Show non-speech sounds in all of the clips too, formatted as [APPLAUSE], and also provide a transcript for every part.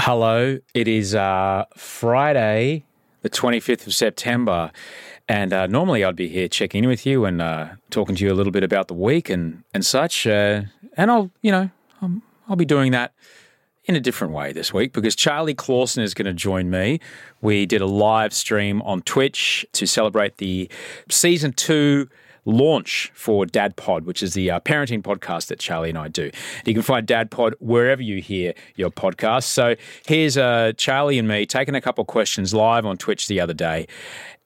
Hello, it is uh, Friday, the 25th of September. And uh, normally I'd be here checking in with you and uh, talking to you a little bit about the week and, and such. Uh, and I'll, you know, um, I'll be doing that in a different way this week because Charlie Clausen is going to join me. We did a live stream on Twitch to celebrate the season two launch for Dad Pod, which is the uh, parenting podcast that Charlie and I do. You can find Dad Pod wherever you hear your podcast. So here's uh, Charlie and me taking a couple questions live on Twitch the other day.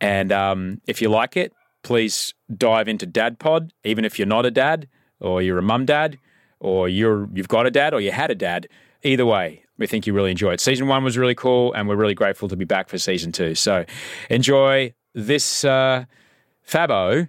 And um, if you like it, please dive into Dad Pod, even if you're not a dad or you're a mum dad or you're you've got a dad or you had a dad. Either way, we think you really enjoy it. Season one was really cool, and we're really grateful to be back for season two. So enjoy this uh, Fabo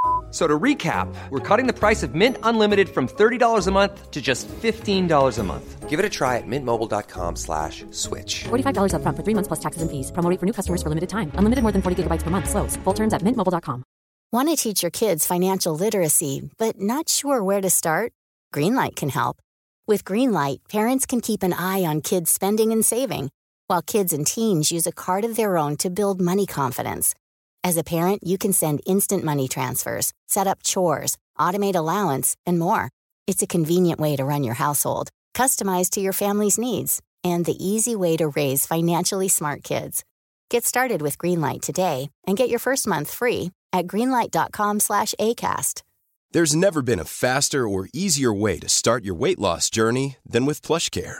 So to recap, we're cutting the price of Mint Unlimited from $30 a month to just $15 a month. Give it a try at mintmobile.com slash switch. $45 upfront for three months plus taxes and fees. Promo for new customers for limited time. Unlimited more than 40 gigabytes per month. Slows. Full terms at mintmobile.com. Want to teach your kids financial literacy, but not sure where to start? Greenlight can help. With Greenlight, parents can keep an eye on kids' spending and saving, while kids and teens use a card of their own to build money confidence. As a parent, you can send instant money transfers, set up chores, automate allowance, and more. It's a convenient way to run your household, customized to your family's needs, and the easy way to raise financially smart kids. Get started with Greenlight today and get your first month free at greenlight.com/acast. There's never been a faster or easier way to start your weight loss journey than with PlushCare.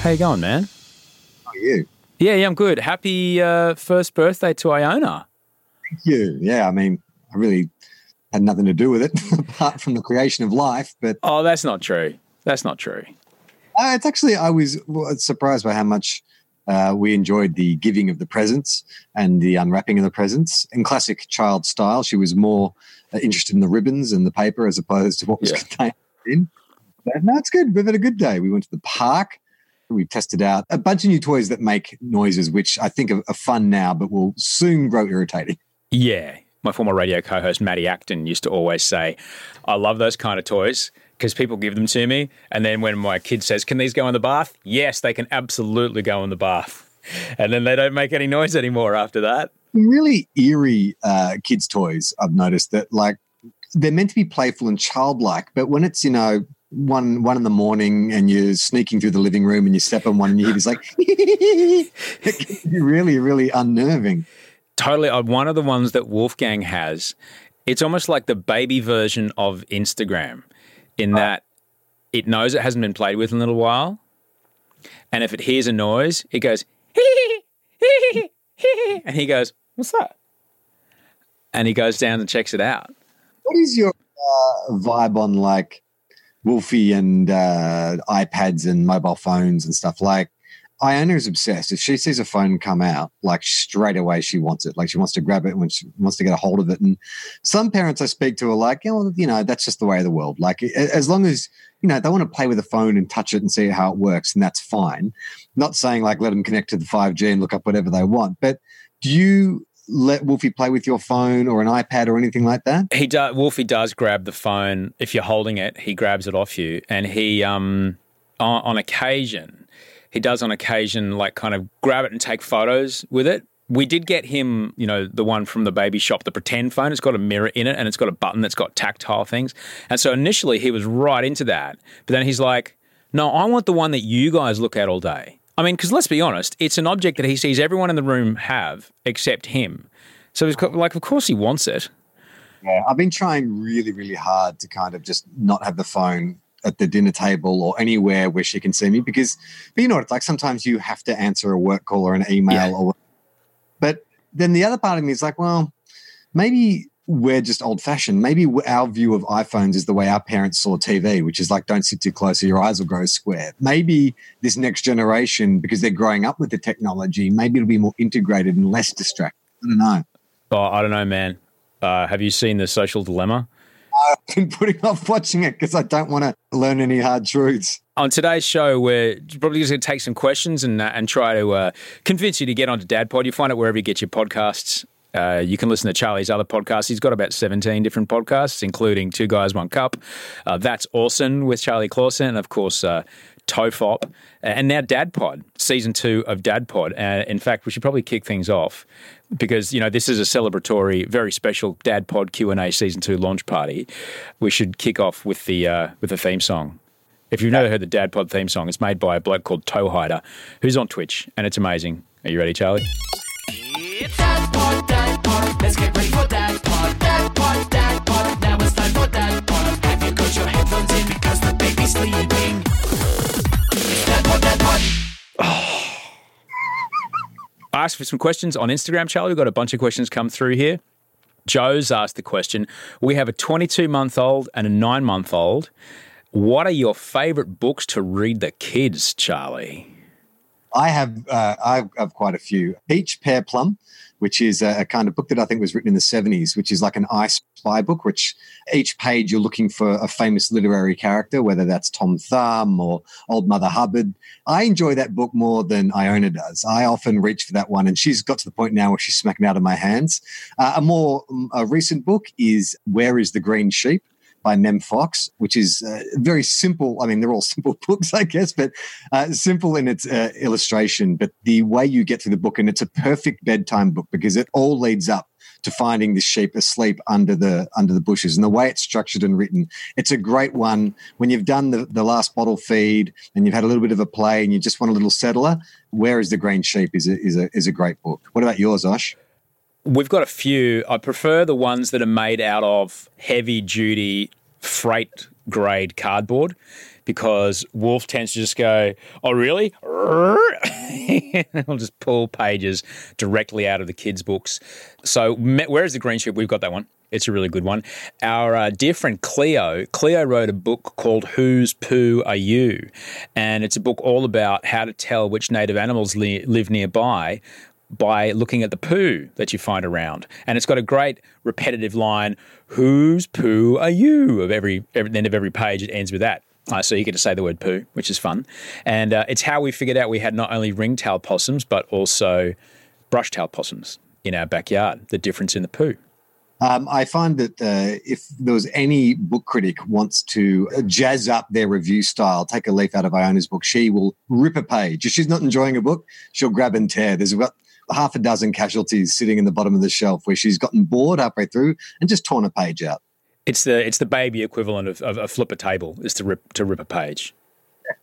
How you going, man? How are you? Yeah, yeah, I'm good. Happy uh, first birthday to Iona. Thank you. Yeah, I mean, I really had nothing to do with it [LAUGHS] apart from the creation of life. But Oh, that's not true. That's not true. uh, it's actually, I was surprised by how much uh, we enjoyed the giving of the presents and the unwrapping of the presents. In classic child style, she was more uh, interested in the ribbons and the paper as opposed to what was Yeah. [LAUGHS] contained in. But no, it's good. We've had a good day. We went to the park. We tested out a bunch of new toys that make noises, which I think are, are fun now, but will soon grow irritating. Yeah. My former radio co host, Maddie Acton, used to always say, I love those kind of toys because people give them to me. And then when my kid says, Can these go in the bath? Yes, they can absolutely go in the bath. And then they don't make any noise anymore after that. really eerie uh, kids' toys. I've noticed that like they're meant to be playful and childlike, but when it's you know one one in the morning and you're sneaking through the living room and you step on one and you hear this like it [LAUGHS] really really unnerving. Totally. uh, One of the ones that Wolfgang has, it's almost like the baby version of Instagram in that it knows it hasn't been played with in a little while. And if it hears a noise, it goes, [LAUGHS] and he goes, What's that? And he goes down and checks it out. What is your uh, vibe on like Wolfie and uh, iPads and mobile phones and stuff? Like Iona is obsessed. If she sees a phone come out, like straight away she wants it. Like she wants to grab it when she wants to get a hold of it. And some parents I speak to are like, you know, you know, that's just the way of the world. Like as long as you know they want to play with the phone and touch it and see how it works, and that's fine. Not saying like let them connect to the five G and look up whatever they want, but do you let Wolfie play with your phone or an iPad or anything like that? He does. Wolfie does grab the phone if you're holding it. He grabs it off you, and he, um, on, on occasion, he does on occasion like kind of grab it and take photos with it. we did get him, you know, the one from the baby shop, the pretend phone. It's got a mirror in it and it's got a button that's got tactile things. And so initially he was right into that. But then he's like, no, I want the one that you guys look at all day. I mean, because let's be honest, it's an object that he sees everyone in the room have except him. So he's got, like, of course he wants it. Yeah, I've been trying really, really hard to kind of just not have the phone at the dinner table or anywhere where she can see me because, but you know what it's like. Sometimes you have to answer a work call or an email, Yeah. or. But then the other part of me is like, well, maybe we're just old fashioned. Maybe our view of iPhones is the way our parents saw TV, which is like, don't sit too close or your eyes will grow square. Maybe this next generation, because they're growing up with the technology, maybe it'll be more integrated and less distracted. I don't know. Oh, I don't know, man. Uh, have you seen the social dilemma? I've been putting [LAUGHS] off watching it because I don't want to learn any hard truths. On today's show, we're probably just going to take some questions and uh, and try to uh, convince you to get onto DadPod. You find it wherever you get your podcasts. Uh, you can listen to Charlie's other podcasts. He's got about 17 different podcasts, including Two Guys, One Cup. Uh, That's Awesome with Charlie Clausen, and of course, uh, Tofop. And now Dad Pod, season two of DadPod. Uh, in fact, we should probably kick things off because, you know, this is a celebratory, very special Dad Pod Q&A season two launch party. We should kick off with the, uh, with the theme song. If you've never heard the Dad Pod theme song, it's made by a bloke called Toehider, who's on Twitch, and it's amazing. Are you ready, Charlie? It's Dad Pod, Dad Pod. Let's get ready for Dad Pod, Dad Pod, Dad Pod. Now it's time for Dad Pod. Have you got your headphones in because the baby's sleeping? It's Dad Pod, Dad Pod. I asked for some questions on Instagram, Charlie. We've got a bunch of questions come through here. Joe's asked the question We have a 22 month old and a nine month old. What are your favorite books to read the kids, Charlie? I have uh, I have quite a few. Peach Pear Plum, which is a, a kind of book that I think was written in the seventies, which is like an I Spy book. Which each page you're looking for a famous literary character, whether that's Tom Thumb or Old Mother Hubbard. I enjoy that book more than Iona does. I often reach for that one, and she's got to the point now where she's smacking out of my hands. Uh, a more um, a recent book is Where Is the Green Sheep by Mem Fox, which is uh, very simple. I mean, they're all [LAUGHS] simple books, I guess, but uh, simple in its uh, illustration. But the way you get through the book, and it's a perfect bedtime book because it all leads up to finding the sheep asleep under the under the bushes. And the way it's structured and written, it's a great one. When you've done the, the last bottle feed and you've had a little bit of a play and you just want a little settler, Where is the Green Sheep is a, is a, is a great book. What about yours, Osh? We've got a few. I prefer the ones that are made out of heavy duty freight grade cardboard because Wolf tends to just go, Oh, really? [LAUGHS] He'll just pull pages directly out of the kids' books. So, where is the green sheep? We've got that one. It's a really good one. Our uh, dear friend Cleo, Cleo wrote a book called Whose Poo Are You? And it's a book all about how to tell which native animals li- live nearby by looking at the poo that you find around. And it's got a great repetitive line, whose poo are you? Of every, every the end of every page, it ends with that. Uh, so you get to say the word poo, which is fun. And uh, it's how we figured out we had not only ringtail possums, but also brushtail possums in our backyard, the difference in the poo. Um, I find that uh, if there was any book critic wants to jazz up their review style, take a leaf out of Iona's book, she will rip a page. If she's not enjoying a book, she'll grab and tear. There's about half a dozen casualties sitting in the bottom of the shelf where she's gotten bored halfway through and just torn a page out. It's the it's the baby equivalent of, of a flip a table is to rip to rip a page.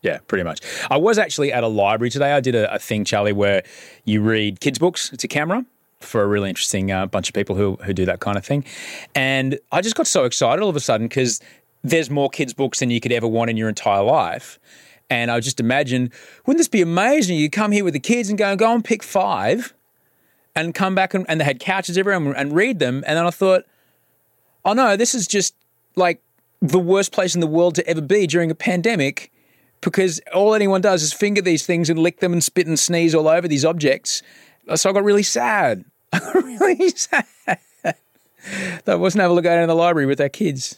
Yeah, pretty much. I was actually at a library today. I did a, a thing, Charlie, where you read kids' books to camera for a really interesting uh, bunch of people who who do that kind of thing, and I just got so excited all of a sudden because there's more kids' books than you could ever want in your entire life. And I just imagined, wouldn't this be amazing? You come here with the kids and go go and pick five, and come back and, and they had couches everywhere and, and read them. And then I thought, oh no, this is just like the worst place in the world to ever be during a pandemic because all anyone does is finger these things and lick them and spit and sneeze all over these objects. So I got really sad. [LAUGHS] I got really sad that I wasn't able to go down to the library with our kids.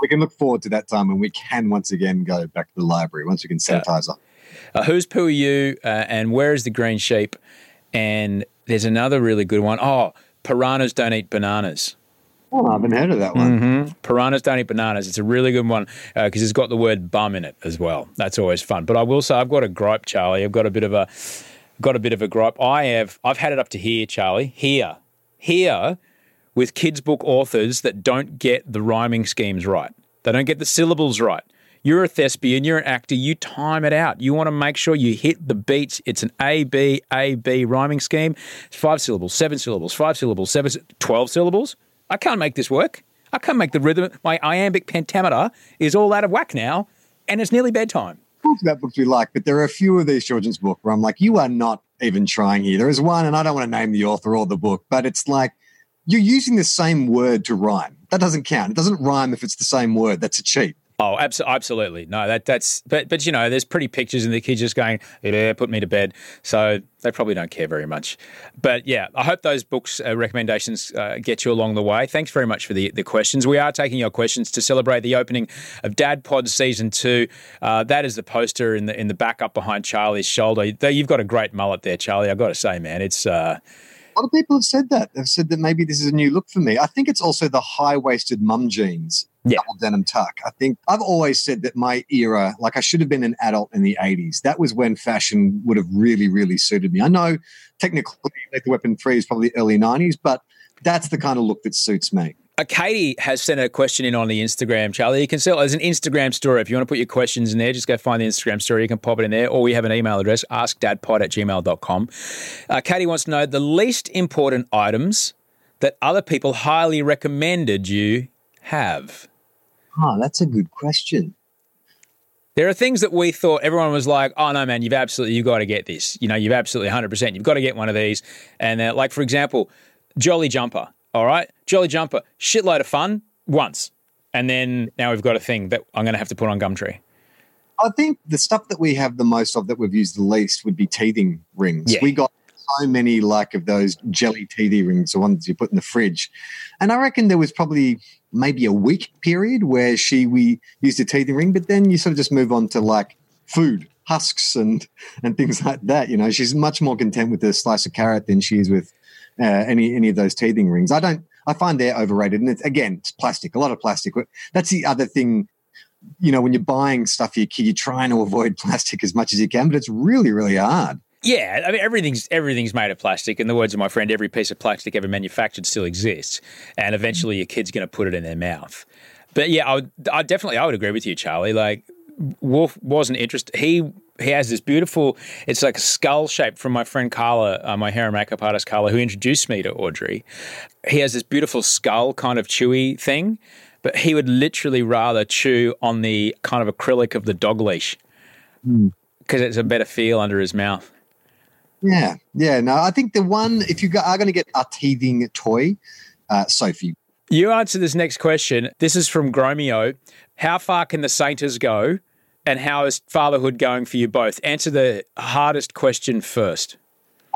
We can look forward to that time when we can once again go back to the library, once we can sanitize up. Uh, who's poo are you? Uh, and where is the green sheep? And there's another really good one. Oh, piranhas don't eat bananas. Oh, I haven't heard of that one. Mm-hmm. Piranhas don't eat bananas. It's a really good one uh, because it's got the word bum in it as well. That's always fun. But I will say I've got a gripe, Charlie. I've got a bit of a got a bit of a gripe. I have I've had it up to here, Charlie. Here, here, with kids' book authors that don't get the rhyming schemes right. They don't get the syllables right. You're a thespian, you're an actor, you time it out. You want to make sure you hit the beats. It's an A, B, A, B rhyming scheme. It's five syllables, seven syllables, five syllables, seven, 12 syllables. I can't make this work. I can't make the rhythm. My iambic pentameter is all out of whack now, and it's nearly bedtime. About books we like, but there are a few of these children's books where I'm like, you are not even trying here. There is one, and I don't want to name the author or the book, but it's like you're using the same word to rhyme. That doesn't count. It doesn't rhyme if it's the same word. That's a cheat. Oh, abso- absolutely. No, that that's but but you know, there's pretty pictures and the kids just going, yeah, put me to bed. So they probably don't care very much. But yeah, I hope those books uh, recommendations uh, get you along the way. Thanks very much for the, the questions. We are taking your questions to celebrate the opening of Dad Pod season two. Uh, that is the poster in the in the back up behind Charlie's shoulder. You've got a great mullet there, Charlie. I've got to say, man, it's. Uh, A lot of people have said that. They've said that maybe this is a new look for me. I think it's also the high waisted mum jeans, Yeah. double denim tuck. I think I've always said that my era, like I should have been an adult in the 80s. That was when fashion would have really, really suited me. I know technically Lethal Weapon 3 is probably early 90s, but that's the kind of look that suits me. Uh, Katie has sent a question in on the Instagram, Charlie. You can see there's an Instagram story. If you want to put your questions in there, just go find the Instagram story. You can pop it in there, or we have an email address, askdadpod at gmail.com. Uh, Katie wants to know the least important items that other people highly recommended you have. Oh, that's a good question. There are things that we thought everyone was like, oh no, man, you've absolutely, you've got to get this. You know, you've absolutely 100%, you've got to get one of these. And uh, like, for example, Jolly Jumper, all right? Jolly Jumper, shitload of fun once. And then now we've got a thing that I'm going to have to put on Gumtree. I think the stuff that we have the most of that we've used the least would be teething rings. Yeah. We got so many like of those jelly teething rings, the ones you put in the fridge. And I reckon there was probably maybe a week period where she we used a teething ring, but then you sort of just move on to like food, husks and and things like that. You know, she's much more content with a slice of carrot than she is with uh, any any of those teething rings. I don't. I find they're overrated, and it's, again, it's plastic. A lot of plastic. That's the other thing you know, when you're buying stuff for your kid, you're trying to avoid [LAUGHS] plastic as much as you can, but it's really, really hard. Yeah, I mean everything's everything's made of plastic. In the words of my friend, every piece of plastic ever manufactured still exists, and eventually your kid's going to put it in their mouth. But yeah, I would, I definitely, I would agree with you, Charlie. Like Wolf wasn't interested. He he has this beautiful. It's like a skull shape from my friend Carla, uh, my hair and makeup artist Carla, who introduced me to Audrey. He has this beautiful skull kind of chewy thing, but he would literally rather chew on the kind of acrylic of the dog leash because it's a better feel under his mouth. Yeah, yeah. No, I think the one if you are going to get a teething toy, uh, Sophie. You answer this next question. This is from Gromeo. How far can the Sainters go, and how is fatherhood going for you both? Answer the hardest question first.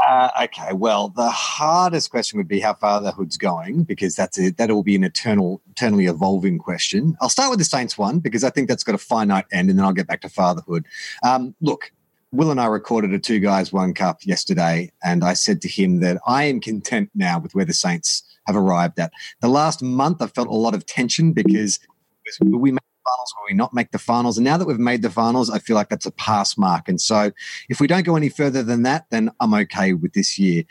Uh, okay, well, the hardest question would be how fatherhood's going because that's a, that will be an eternal, eternally evolving question. I'll start with the Saints one because I think that's got a finite end, and then I'll get back to fatherhood. Um, look, Will and I recorded a two guys one cup yesterday, and I said to him that I am content now with where the Saints have arrived at. The last month, I felt a lot of tension because will we make the finals? Will we not make the finals? And now that we've made the finals, I feel like that's a pass mark. And so, if we don't go any further than that, then I'm okay with this year.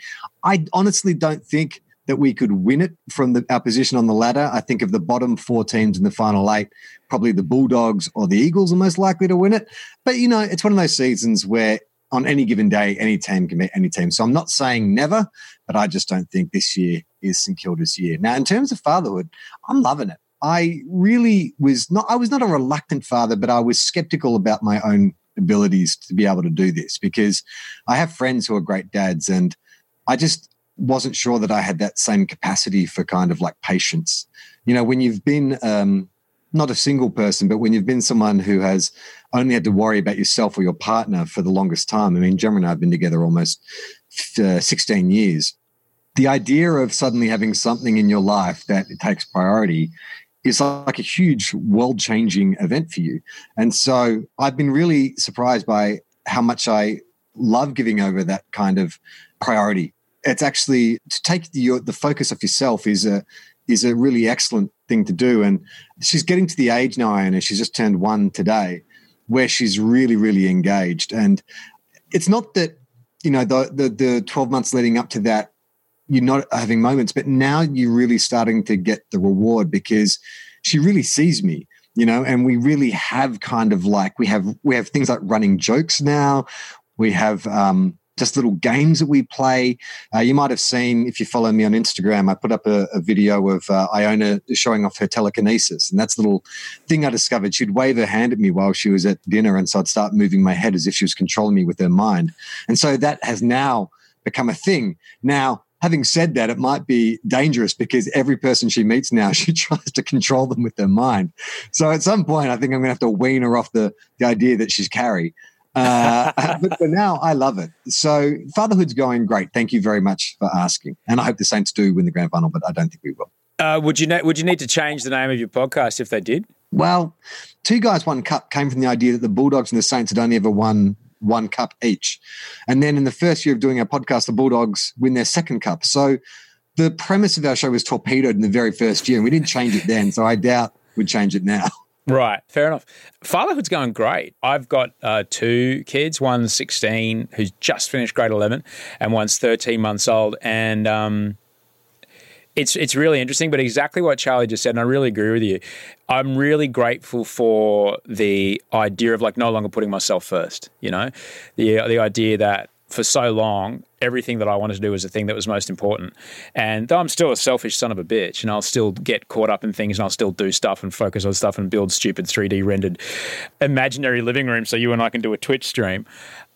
I honestly don't think that we could win it from the, our position on the ladder. I think of the bottom four teams in the final eight, probably the Bulldogs or the Eagles are most likely to win it. But you know, it's one of those seasons where on any given day, any team can beat any team. So I'm not saying never, but I just don't think this year is St Kilda's year. Now, in terms of fatherhood, I'm loving it. I really was not. I was not a reluctant father, but I was skeptical about my own abilities to be able to do this because I have friends who are great dads, and I just wasn't sure that I had that same capacity for kind of like patience. You know, when you've been um, not a single person, but when you've been someone who has only had to worry about yourself or your partner for the longest time. I mean, Gemma and I have been together almost uh, 16 years. The idea of suddenly having something in your life that takes priority is like a huge world changing event for you. And so I've been really surprised by how much I love giving over that kind of priority. It's actually to take the, your, the focus off yourself is a is a really excellent thing to do. And she's getting to the age now, Iona. She's just turned one today, where she's really, really engaged. And it's not that you know, the, the, the 12 months leading up to that, you're not having moments, but now you're really starting to get the reward because she really sees me you know and we really have kind of like we have we have things like running jokes now we have um just little games that we play. Uh, you might have seen, if you follow me on Instagram, I put up a, a video of uh, Iona showing off her telekinesis. And that's the little thing I discovered. She'd wave her hand at me while she was at dinner. And so I'd start moving my head as if she was controlling me with her mind. And so that has now become a thing. Now, having said that, it might be dangerous because every person she meets now, [LAUGHS] she tries to control them with their mind. So at some point, I think I'm going to have to wean her off the, the idea that she's Carrie. Uh, but for now, I love it. So fatherhood's going great. Thank you very much for asking. And I hope the Saints do win the grand final, but I don't think we will. Uh, would you ne- would you need to change the name of your podcast if they did? Well, two guys, one cup came from the idea that the Bulldogs and the Saints had only ever won one cup each. And then in the first year of doing our podcast, the Bulldogs win their second cup. So the premise of our show was torpedoed in the very first year, and we didn't change it then. So I doubt we'd change it now. [LAUGHS] Right, fair enough. Fatherhood's going great. I've got uh, two kids. One's 16, who's just finished grade 11, and one's 13 months old. And um, it's it's really interesting. But exactly what Charlie just said, and I really agree with you. I'm really grateful for the idea of like no longer putting myself first. You know, the the idea that for so long, everything that I wanted to do was the thing that was most important. And though I'm still a selfish son of a bitch, and I'll still get caught up in things and I'll still do stuff and focus on stuff and build stupid 3D rendered imaginary living rooms so you and I can do a Twitch stream.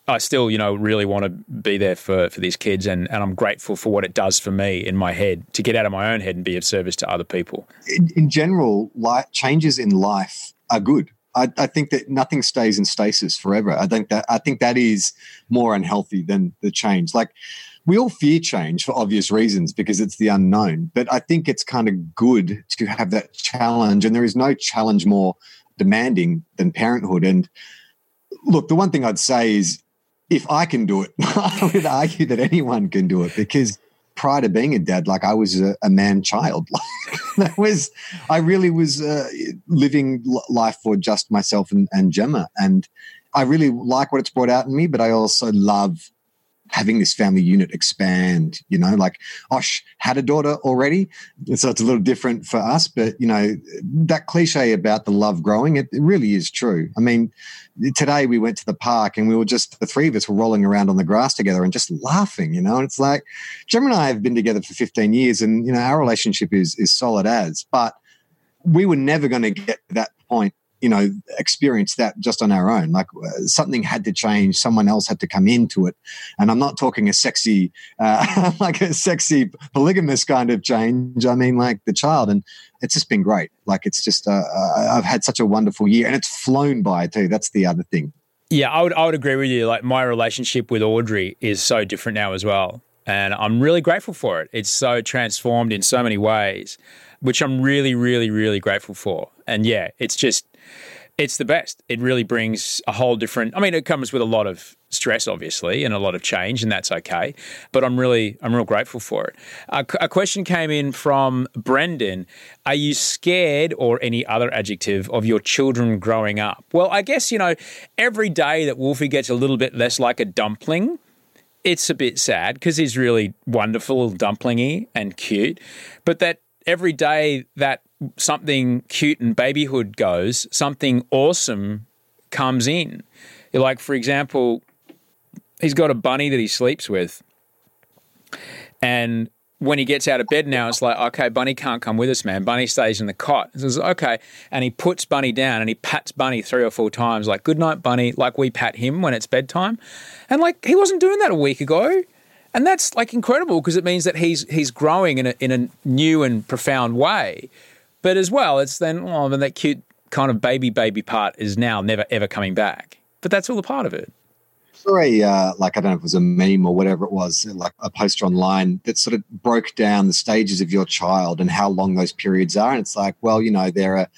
I still, you know, really want to be there for, for these kids, and, and I'm grateful for what it does for me in my head to get out of my own head and be of service to other people. In, in general, life, changes in life are good. I, I, think that nothing stays in stasis forever. I think that I think that is more unhealthy than the change. Like we all fear change for obvious reasons because it's the unknown. But I think it's kind of good to have that challenge, and there is no challenge more demanding than parenthood. And look, the one thing I'd say is if I can do it, [LAUGHS] I would argue that anyone can do it because prior to being a dad, like I was a, a man child. [LAUGHS] that was, I really was uh, living life for just myself and, and Gemma. And I really like what it's brought out in me, but I also love having this family unit expand, you know, like Osh had a daughter already. So it's a little different for us, but you know, that cliche about the love growing, it, it really is true. I mean, today we went to the park and we were just, the three of us were rolling around on the grass together and just laughing, you know, and it's like, Jem and I have been together for 15 years and, you know, our relationship is, is solid as, but we were never going to get to that point you know experience that just on our own. Like uh, something had to change. Someone else had to come into it. And i'm not talking a sexy uh, [LAUGHS] like a sexy polygamous kind of change. I mean like the child. And it's just been great. Like it's just uh, uh, i've had such a wonderful year. And it's flown by too. That's the other thing. Yeah i would i would agree with you. Like my relationship with audrey is so different now as well. And i'm really grateful for it. It's so transformed in so many ways which i'm really really really grateful for. And yeah it's just it's the best. It really brings a whole different. I mean, it comes with a lot of stress, obviously, and a lot of change, and that's okay. But I'm really, I'm real grateful for it. A, a question came in from Brendan. Are you scared, or any other adjective, of your children growing up? Well, I guess you know, every day that Wolfie gets a little bit less like a dumpling. It's a bit sad because he's really wonderful, dumplingy and cute. But that every day that something cute and babyhood goes, something awesome comes in. Like, for example, he's got a bunny that he sleeps with. And when he gets out of bed now, it's like, okay, Bunny can't come with us, man. Bunny stays in the cot. So it's okay. And he puts Bunny down and he pats Bunny three or four times, like, good night, Bunny, like we pat him when it's bedtime. And like, he wasn't doing that a week ago. And that's like incredible because it means that he's he's growing in a, in a new and profound way. But as well, it's then, oh, then that cute kind of baby baby part is now never ever coming back. But that's all a part of it. For a uh, like I don't know if it was a meme or whatever it was, like a poster online that sort of broke down the stages of your child and how long those periods are. And it's like, well, you know, they're a,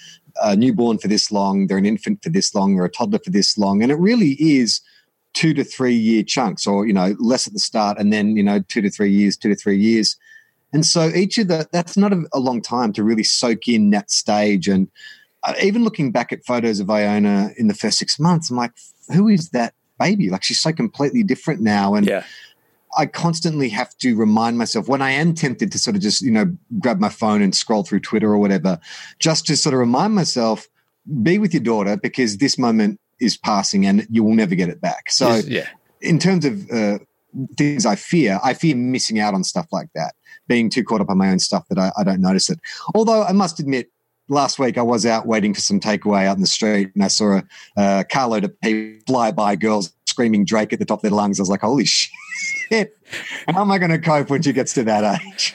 a newborn for this long, they're an infant for this long, they're a toddler for this long, and it really is two to three year chunks, or you know, less at the start, and then you know, two to three years, two to three years and so each of the, that's not a, a long time to really soak in that stage. And uh, even looking back at photos of Iona in the first six months, I'm like, who is that baby. Like she's so completely different now. And Yeah. I constantly have to remind myself when I am tempted to sort of just, you know, grab my phone and scroll through Twitter or whatever, just to sort of remind myself, be with your daughter because this moment is passing and you will never get it back. So, yeah. in terms of uh, things I fear, I fear missing out on stuff like that, being too caught up on my own stuff that I, I don't notice it. Although I must admit, last week I was out waiting for some takeaway out in the street and I saw a uh, carload of people fly by girls screaming Drake at the top of their lungs. I was like, holy [LAUGHS] shit. How am I going to cope when she gets to that age?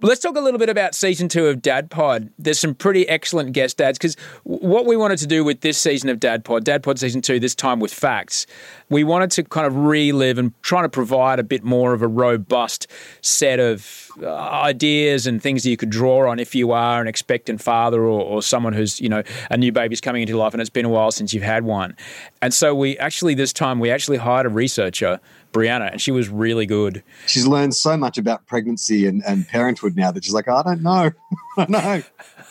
Let's talk a little bit about season two of Dad Pod. There's some pretty excellent guest dads because what we wanted to do with this season of Dad Pod, Dad Pod season two, this time with facts, we wanted to kind of relive and try to provide a bit more of a robust set of uh, ideas and things that you could draw on if you are an expectant father or, or someone who's, you know, a new baby's coming into life and it's been a while since you've had one. And so we actually, this time, we actually hired a researcher, Brianna, and she was really good. She's learned so much about pregnancy and, and parenthood now that she's like, oh, I don't know. [LAUGHS] I don't know.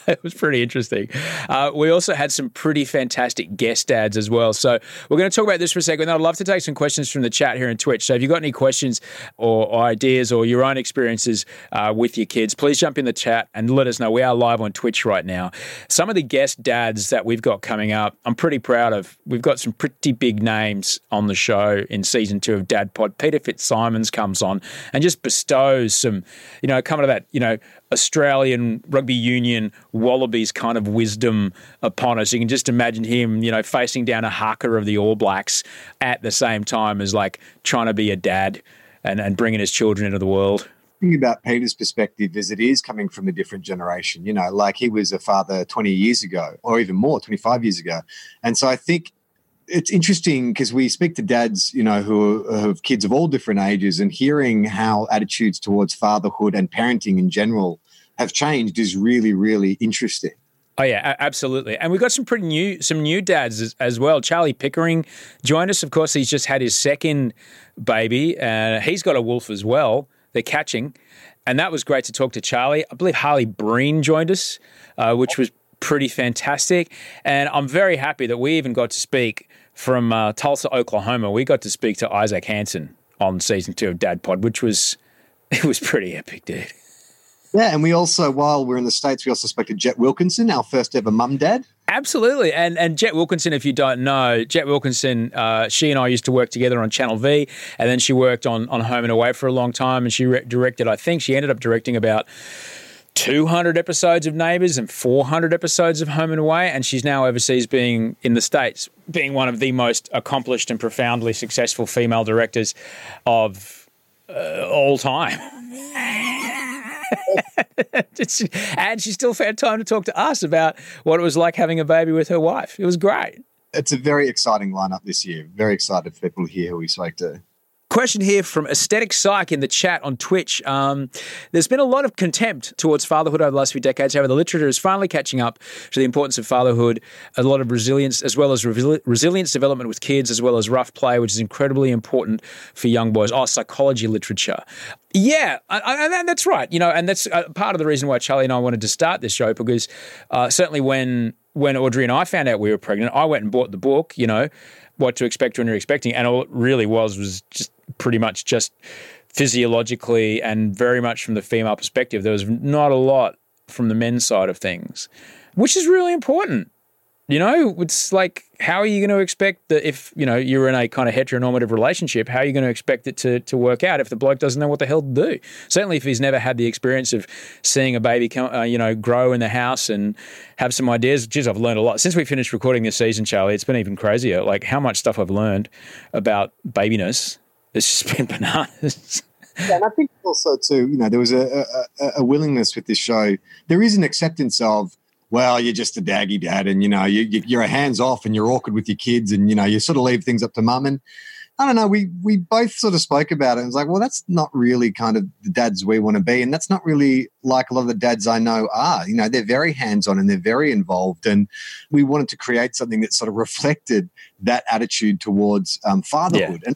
[LAUGHS] it was pretty interesting. Uh, we also had some pretty fantastic guest ads as well. So we're going to talk about this for a second. I'd love to take some questions from the chat here in Twitch. So if you've got any questions or, or ideas or your own experiences uh, with your kids, please jump in the chat and let us know. We are live on Twitch right now. Some of the guest dads that we've got coming up, I'm pretty proud of. We've got some pretty big names on the show in season two of Dad Pod. Peter Fitzsimons comes on and just bestows some, you know, coming to that, you know, Australian rugby union wallabies kind of wisdom upon us. You can just imagine him, you know, facing down a haka of the All Blacks at the same time as like trying to be a dad and, and bringing his children into the world. thing about Peter's perspective is it is coming from a different generation. You know, like he was a father 20 years ago, or even more, 25 years ago. And so I think it's interesting because we speak to dads, you know, who, have kids of all different ages, and hearing how attitudes towards fatherhood and parenting in general have changed is really, really interesting. Oh yeah, absolutely. And we've got some pretty new, some new dads as, as well. Charlie Pickering joined us. Of course, he's just had his second baby. Uh, he's got a wolf as well. They're catching, and that was great to talk to Charlie. I believe Harley Breen joined us, uh, which was pretty fantastic. And I'm very happy that we even got to speak from uh, Tulsa, Oklahoma. We got to speak to Isaac Hanson on season two of Dad Pod, which was [LAUGHS] it was pretty epic, dude. Yeah, and we also, while we're in the States, we also spoke to Jet Wilkinson, our first ever mum dad. Absolutely, and and Jet Wilkinson, if you don't know, Jet Wilkinson, uh, she and I used to work together on Channel V, and then she worked on on Home and Away for a long time, and she re- directed. I think she ended up directing about. 200 episodes of Neighbours and 400 episodes of Home and Away, and she's now overseas being in the States, being one of the most accomplished and profoundly successful female directors of uh, all time. [LAUGHS] and she still found time to talk to us about what it was like having a baby with her wife. It was great. It's a very exciting lineup this year. Very excited for people hear who we spoke to. Question here from Aesthetic Psych in the chat on Twitch. Um, there's been a lot of contempt towards fatherhood over the last few decades. However, the literature is finally catching up to the importance of fatherhood, a lot of resilience, as well as resili- resilience development with kids, as well as rough play, which is incredibly important for young boys. Oh, psychology literature. Yeah, I, that's right. You know, and that's uh, part of the reason why Charlie and I wanted to start this show because uh, certainly when when Audrey and I found out we were pregnant, I went and bought the book. You know, what to expect when you're expecting, and all it really was was just pretty much just physiologically and very much from the female perspective. There was not a lot from the men's side of things. which is really important. You know, it's like, how are you going to expect that if, you know, you're in a kind of heteronormative relationship, how are you going to expect it to, to work out if the bloke doesn't know what the hell to do? Certainly if he's never had the experience of seeing a baby, come, uh, you know, grow in the house and have some ideas. Geez, I've learned a lot. Since we finished recording this season, Charlie, it's been even crazier. Like how much stuff I've learned about babiness. It's just been [LAUGHS] bananas. Yeah, and I think also too, you know, there was a, a, a willingness with this show. There is an acceptance of, well, you're just a daggy dad, and you know, you, you, you're a hands off, and you're awkward with your kids, and you know, you sort of leave things up to mum. And I don't know, we we both sort of spoke about it. and was like, well, that's not really kind of the dads we want to be, and that's not really like a lot of the dads I know are. You know, they're very hands on and they're very involved, and we wanted to create something that sort of reflected that attitude towards um, fatherhood. And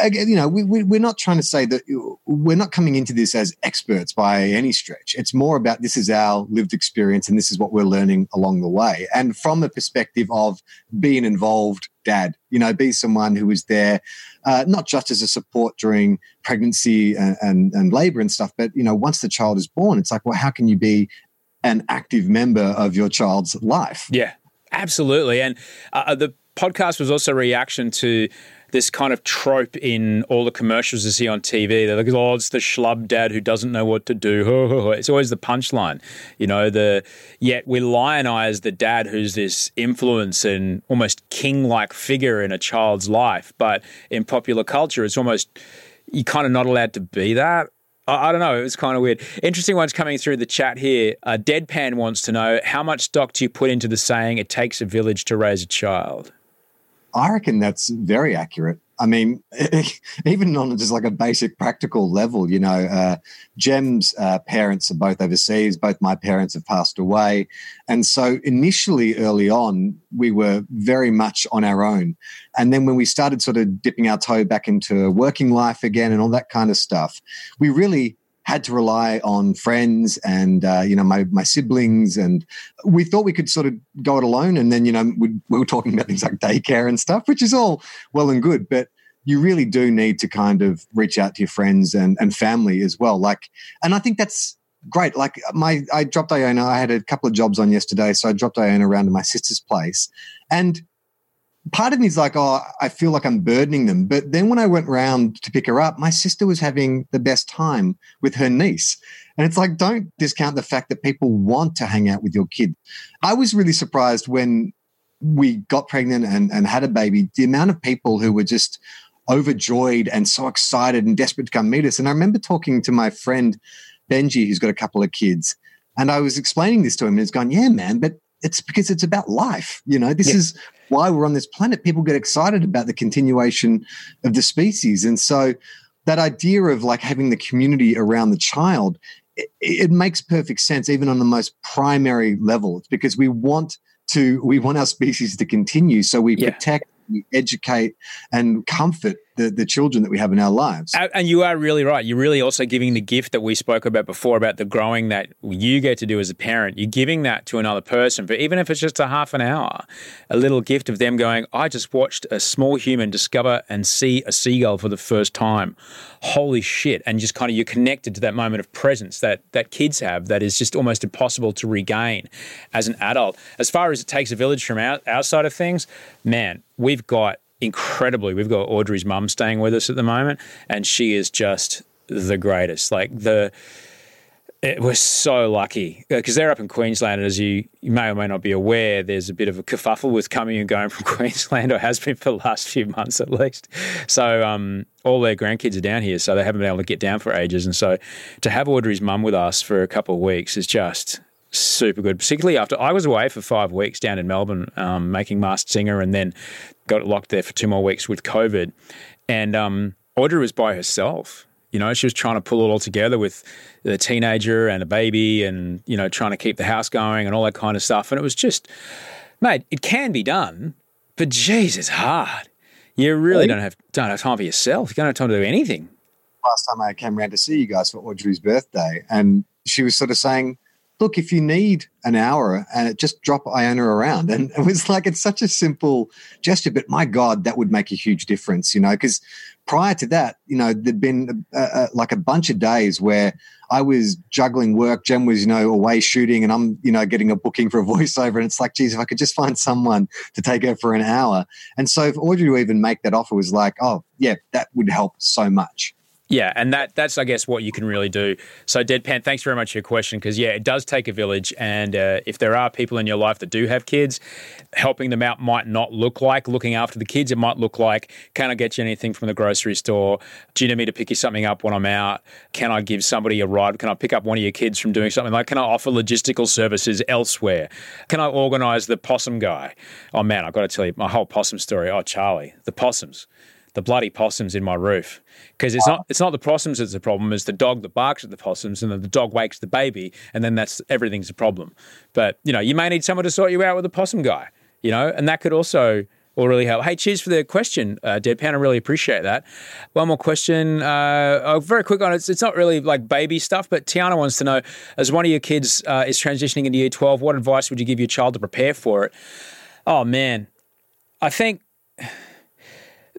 again, you know, we, we, we're not trying to say that we're not coming into this as experts by any stretch. It's more about this is our lived experience and this is what we're learning along the way. And from the perspective of being involved dad, you know, be someone who is there, uh, not just as a support during pregnancy and, and, and labor and stuff, but, you know, once the child is born, it's like, well, how can you be an active member of your child's life? Yeah, absolutely. And uh, the podcast was also a reaction to this kind of trope in all the commercials you see on TV. They're like, oh, it's the schlub dad who doesn't know what to do. [LAUGHS] It's always the punchline, you know. The yet we lionize the dad who's this influence and almost king-like figure in a child's life, but in popular culture, it's almost you're kind of not allowed to be that. I, don't know. It was kind of weird. Interesting ones coming through the chat here. Uh, Deadpan wants to know how much stock do you put into the saying "it takes a village to raise a child." I reckon that's very accurate. I mean, [LAUGHS] even on just like a basic practical level, you know, uh, Jem's uh, parents are both overseas. Both my parents have passed away. And so initially, early on, we were very much on our own. And then when we started sort of dipping our toe back into working life again and all that kind of stuff, we really had to rely on friends and uh, you know my my siblings, and we thought we could sort of go it alone. And then you know we, we were talking about things like daycare and stuff, which is all well and good, but you really do need to kind of reach out to your friends and and family as well. Like, and I think that's great. Like my, I dropped Iona. I had a couple of jobs on yesterday, so I dropped Iona around to my sister's place, and part of me is like, oh, I feel like I'm burdening them. But then when I went round to pick her up, my sister was having the best time with her niece. And it's like, don't discount the fact that people want to hang out with your kid. I was really surprised when we got pregnant and, and had a baby, the amount of people who were just overjoyed and so excited and desperate to come meet us. And I remember talking to my friend Benji, who's got a couple of kids. And I was explaining this to him, and he's gone, Yeah, man, but it's because it's about life. You know, this yeah. is why we're on this planet. People get excited about the continuation of the species. And so that idea of like having the community around the child, it, it makes perfect sense, even on the most primary level. It's because we want to, we want our species to continue. So we yeah. protect, we educate and comfort the, the children that we have in our lives. And you are really right. You're really also giving the gift that we spoke about before about the growing that you get to do as a parent. You're giving that to another person, but even if it's just a half an hour, a little gift of them going, I just watched a small human discover and see a seagull for the first time. Holy shit. And just kind of you're connected to that moment of presence that, that kids have that is just almost impossible to regain as an adult. As far as it takes a village from our, our side of things, man, we've got incredibly. We've got Audrey's mum staying with us at the moment, and she is just the greatest. Like the, it, we're so lucky because they're up in Queensland, and as you, you may or may not be aware, there's a bit of a kerfuffle with coming and going from [LAUGHS] Queensland, or has been for the last few months at least. So um, all their grandkids are down here, so they haven't been able to get down for ages, and so to have Audrey's mum with us for a couple of weeks is just super good, particularly after I was away for five weeks down in Melbourne um, making Masked Singer and then got locked there for two more weeks with COVID. And um, Audrey was by herself. You know, she was trying to pull it all together with a teenager and a baby and, you know, trying to keep the house going and all that kind of stuff. And it was just, mate, it can be done, but geez, it's hard. You really don't have don't have time for yourself. You don't have time to do anything. Last time I came around to see you guys for Audrey's birthday, and she was sort of saying, look, if you need an hour, uh, just drop Iona around. And it was like, it's such a simple gesture, but my God, that would make a huge difference, you know, because prior to that, you know, there'd been uh, uh, like a bunch of days where I was juggling work. Jem was, you know, away shooting and I'm, you know, getting a booking for a [LAUGHS] voiceover. And it's like, geez, if I could just find someone to take her for an hour. And so for Audrey to even make that offer was like, oh, yeah, that would help so much. Yeah, and that that's I guess what you can really do. So, Deadpan, thanks very much for your question because yeah, it does take a village, and uh, if there are people in your life that do have kids, helping them out might not look like looking after the kids. It might look like, can I get you anything from the grocery store? Do you need me to pick you something up when I'm out? Can I give somebody a ride? Can I pick up one of your kids from doing something? Like, can I offer logistical services elsewhere? Can I organise the possum guy? Oh man, I've got to tell you my whole possum story. Oh, Charlie, the possums the bloody possums in my roof because it's not it's not the possums that's the problem it's the dog that barks at the possums and then the dog wakes the baby and then that's everything's a problem but you know you may need someone to sort you out with a possum guy you know and that could also will really help. Hey, cheers for the question, uh, Deadpan. I really appreciate that. One more question, uh, oh, very quick on it. It's, it's not really like baby stuff, but Tiana wants to know: as one of your kids uh, is transitioning into year twelve, what advice would you give your child to prepare for it? Oh man, I think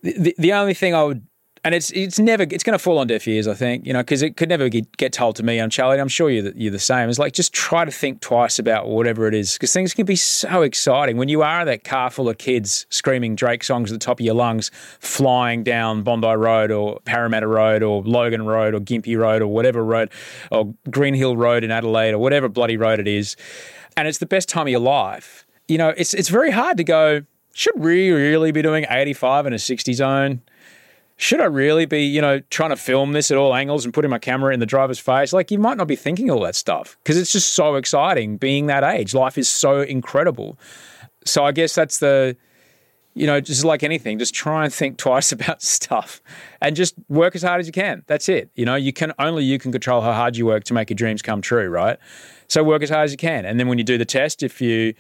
the, the only thing I would, and it's it's never it's going to fall on deaf ears, I think, you know, because it could never get, get told to me. I'm Charlie. I'm sure you're the, you're the same. It's like just try to think twice about whatever it is, because things can be so exciting when you are that car full of kids screaming Drake songs at the top of your lungs, flying down Bondi Road or Parramatta Road or Logan Road or Gympie Road or whatever road or Greenhill Road in Adelaide or whatever bloody road it is, and it's the best time of your life. You know, it's it's very hard to go should we really be doing 85 in a 60 zone? Should I really be, you know, trying to film this at all angles and putting my camera in the driver's face? Like, you might not be thinking all that stuff because it's just so exciting being that age. Life is so incredible. So, I guess that's the, you know, just like anything, just try and think [LAUGHS] twice about stuff and just work as hard as you can. That's it. You know, you can only you can control how hard you work to make your dreams come true, right? So work as hard as you can. And then when you do the test, if you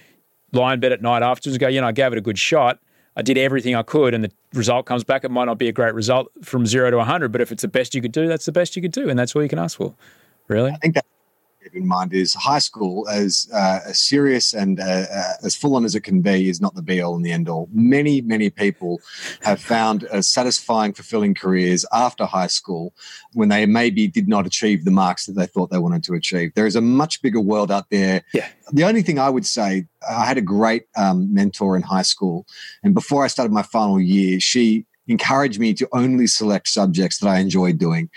in bed at night afterwards and go, you know, I gave it a good shot. I did everything I could, and the result comes back. It might not be a great result from zero to 100, but if it's the best you could do, that's the best you could do. And that's all you can ask for, really. I think that keep in mind is high school, as uh, as serious and uh, uh, as full on as it can be, is not the be all and the end all. Many, many people have found uh, satisfying, fulfilling careers after high school when they maybe did not achieve the marks that they thought they wanted to achieve. There is a much bigger world out there. Yeah. The only thing I would say, I had a great um, mentor in high school, and before I started my final year, she encouraged me to only select subjects that I enjoyed doing.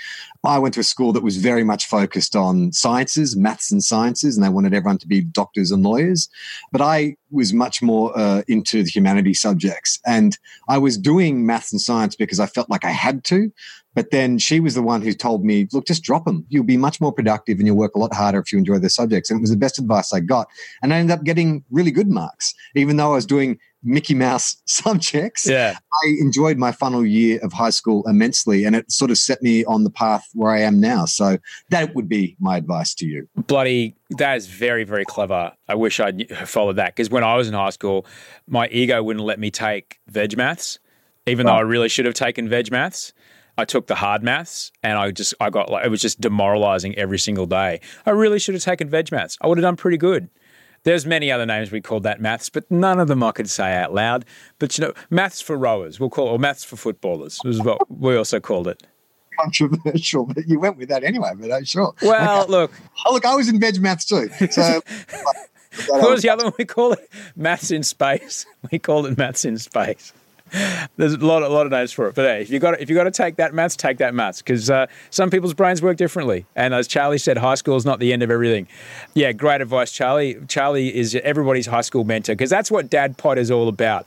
I went to a school that was very much focused on sciences, maths and sciences, and they wanted everyone to be doctors and lawyers. But I was much more uh, into the humanities subjects. And I was doing maths and science because I felt like I had to. But then she was the one who told me, look, just drop them. You'll be much more productive and you'll work a lot harder if you enjoy the subjects. And it was the best advice I got. And I ended up getting really good marks, even though I was doing Mickey Mouse [LAUGHS] subjects. Yeah. I enjoyed my final year of high school immensely and it sort of set me on the path where I am now. So that would be my advice to you. Bloody, that is very, very clever. I wish I'd followed that because when I was in high school, my ego wouldn't let me take veg maths, even though I really should have taken veg maths. I took the hard maths and I just, I got like, it was just demoralizing every single day. I really should have taken veg maths. I would have done pretty good. There's many other names we called that maths, but none of them I could say out loud. But you know, maths for rowers, we'll call it, or maths for footballers is what we also called it. Controversial, but you went with that anyway. But uh, sure. Well, Okay. look, Oh, look, I was in veg maths too. So [LAUGHS] what was the other one we call it? Maths in space. [LAUGHS] We called it maths in space. [LAUGHS] There's a lot, a lot of names for it, but hey, if you got if you got to take that maths, take that maths because uh, some people's brains work differently. And as Charlie said, high school is not the end of everything. Yeah, great advice, Charlie. Charlie is everybody's high school mentor because that's what Dad Pod is all about.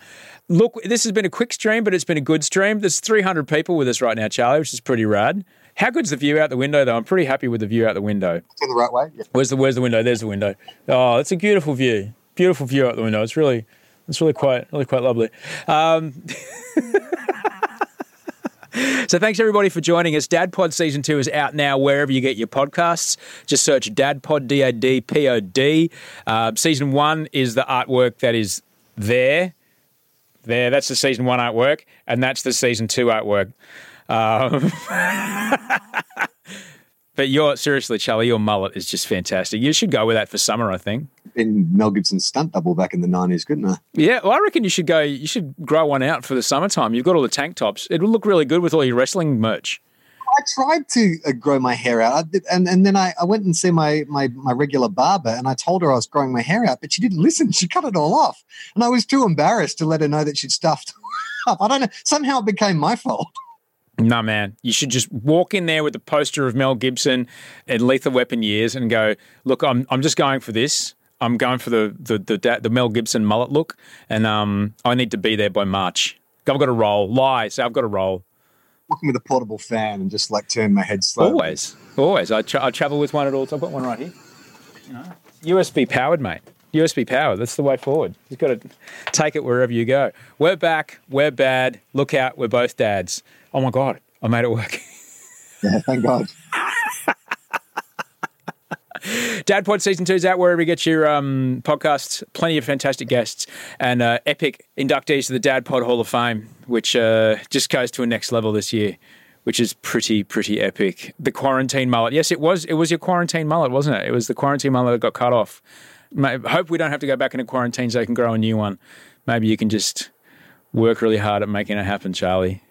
Look, this has been a quick stream, but it's been a good stream. There's 300 people with us right now, Charlie, which is pretty rad. How good's the view out the window, though? I'm pretty happy with the view out the window. in the right way. Yeah. Where's the Where's the window? There's the window. Oh, it's a beautiful view. Beautiful view out the window. It's really, it's really quite, really quite lovely. Um, [LAUGHS] so thanks everybody for joining us. Dad Pod season two is out now wherever you get your podcasts. Just search Dad Pod D A D P O D. Uh, season one is the artwork that is there. There, that's the season one artwork, and that's the season two artwork. Um, [LAUGHS] But your seriously, Charlie, your mullet is just fantastic. You should go with that for summer, I think. Been Mel Gibson's stunt double back in the nineties, couldn't I? Yeah, well, I reckon you should go. You should grow one out for the summertime. You've got all the tank tops. It will look really good with all your wrestling merch. I tried to uh, grow my hair out, I did, and and then I, I went and see my, my my regular barber, and I told her I was growing my hair out, but she didn't [LAUGHS] listen. She cut it all off, and I was too embarrassed to let her know that she'd stuffed [LAUGHS] up. I don't know. Somehow it became my fault. No, man. You should just walk in there with a poster of Mel Gibson in Lethal Weapon years and go, look, I'm, I'm just going for this. I'm going for the, the, the, da- the Mel Gibson mullet look, and um, I need to be there by March. I've got to roll. Lie. Say, I've got to roll. Walking with a portable fan and just like turn my head slowly. Always. Always. I, tra- I travel with one at all. I've got one right here. You know, USB powered, mate. USB power. That's the way forward. You've got to take it wherever you go. We're back. We're bad. Look out. We're both dads. Oh my God. I made it work. [LAUGHS] Yeah, thank God. Dad Pod Season 2 is out wherever you get your um, podcasts. Plenty of fantastic guests and uh, epic inductees to the Dad Pod Hall of Fame, which uh, just goes to a next level this year, which is pretty, pretty epic. The quarantine mullet. Yes, it was It was your quarantine mullet, wasn't it? It was the quarantine mullet that got cut off. Hope we don't have to go back into quarantine so they can grow a new one. Maybe you can just work really hard at making it happen, Charlie.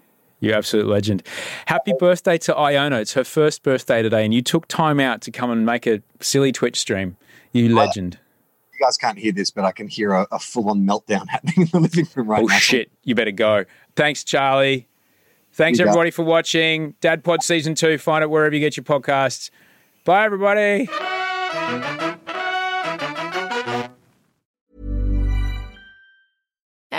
You're absolute legend. Happy birthday to Iona. It's her first birthday today, and you took time out to come and make a silly Twitch stream. You uh, legend. You guys can't hear this, but I can hear a, a full on meltdown [LAUGHS] happening in the living room right Oh, now. shit. You better go. Thanks, Charlie. Thanks, You everybody, for watching. Dad Pod Season 2. Find it wherever you get your podcasts. Bye, everybody.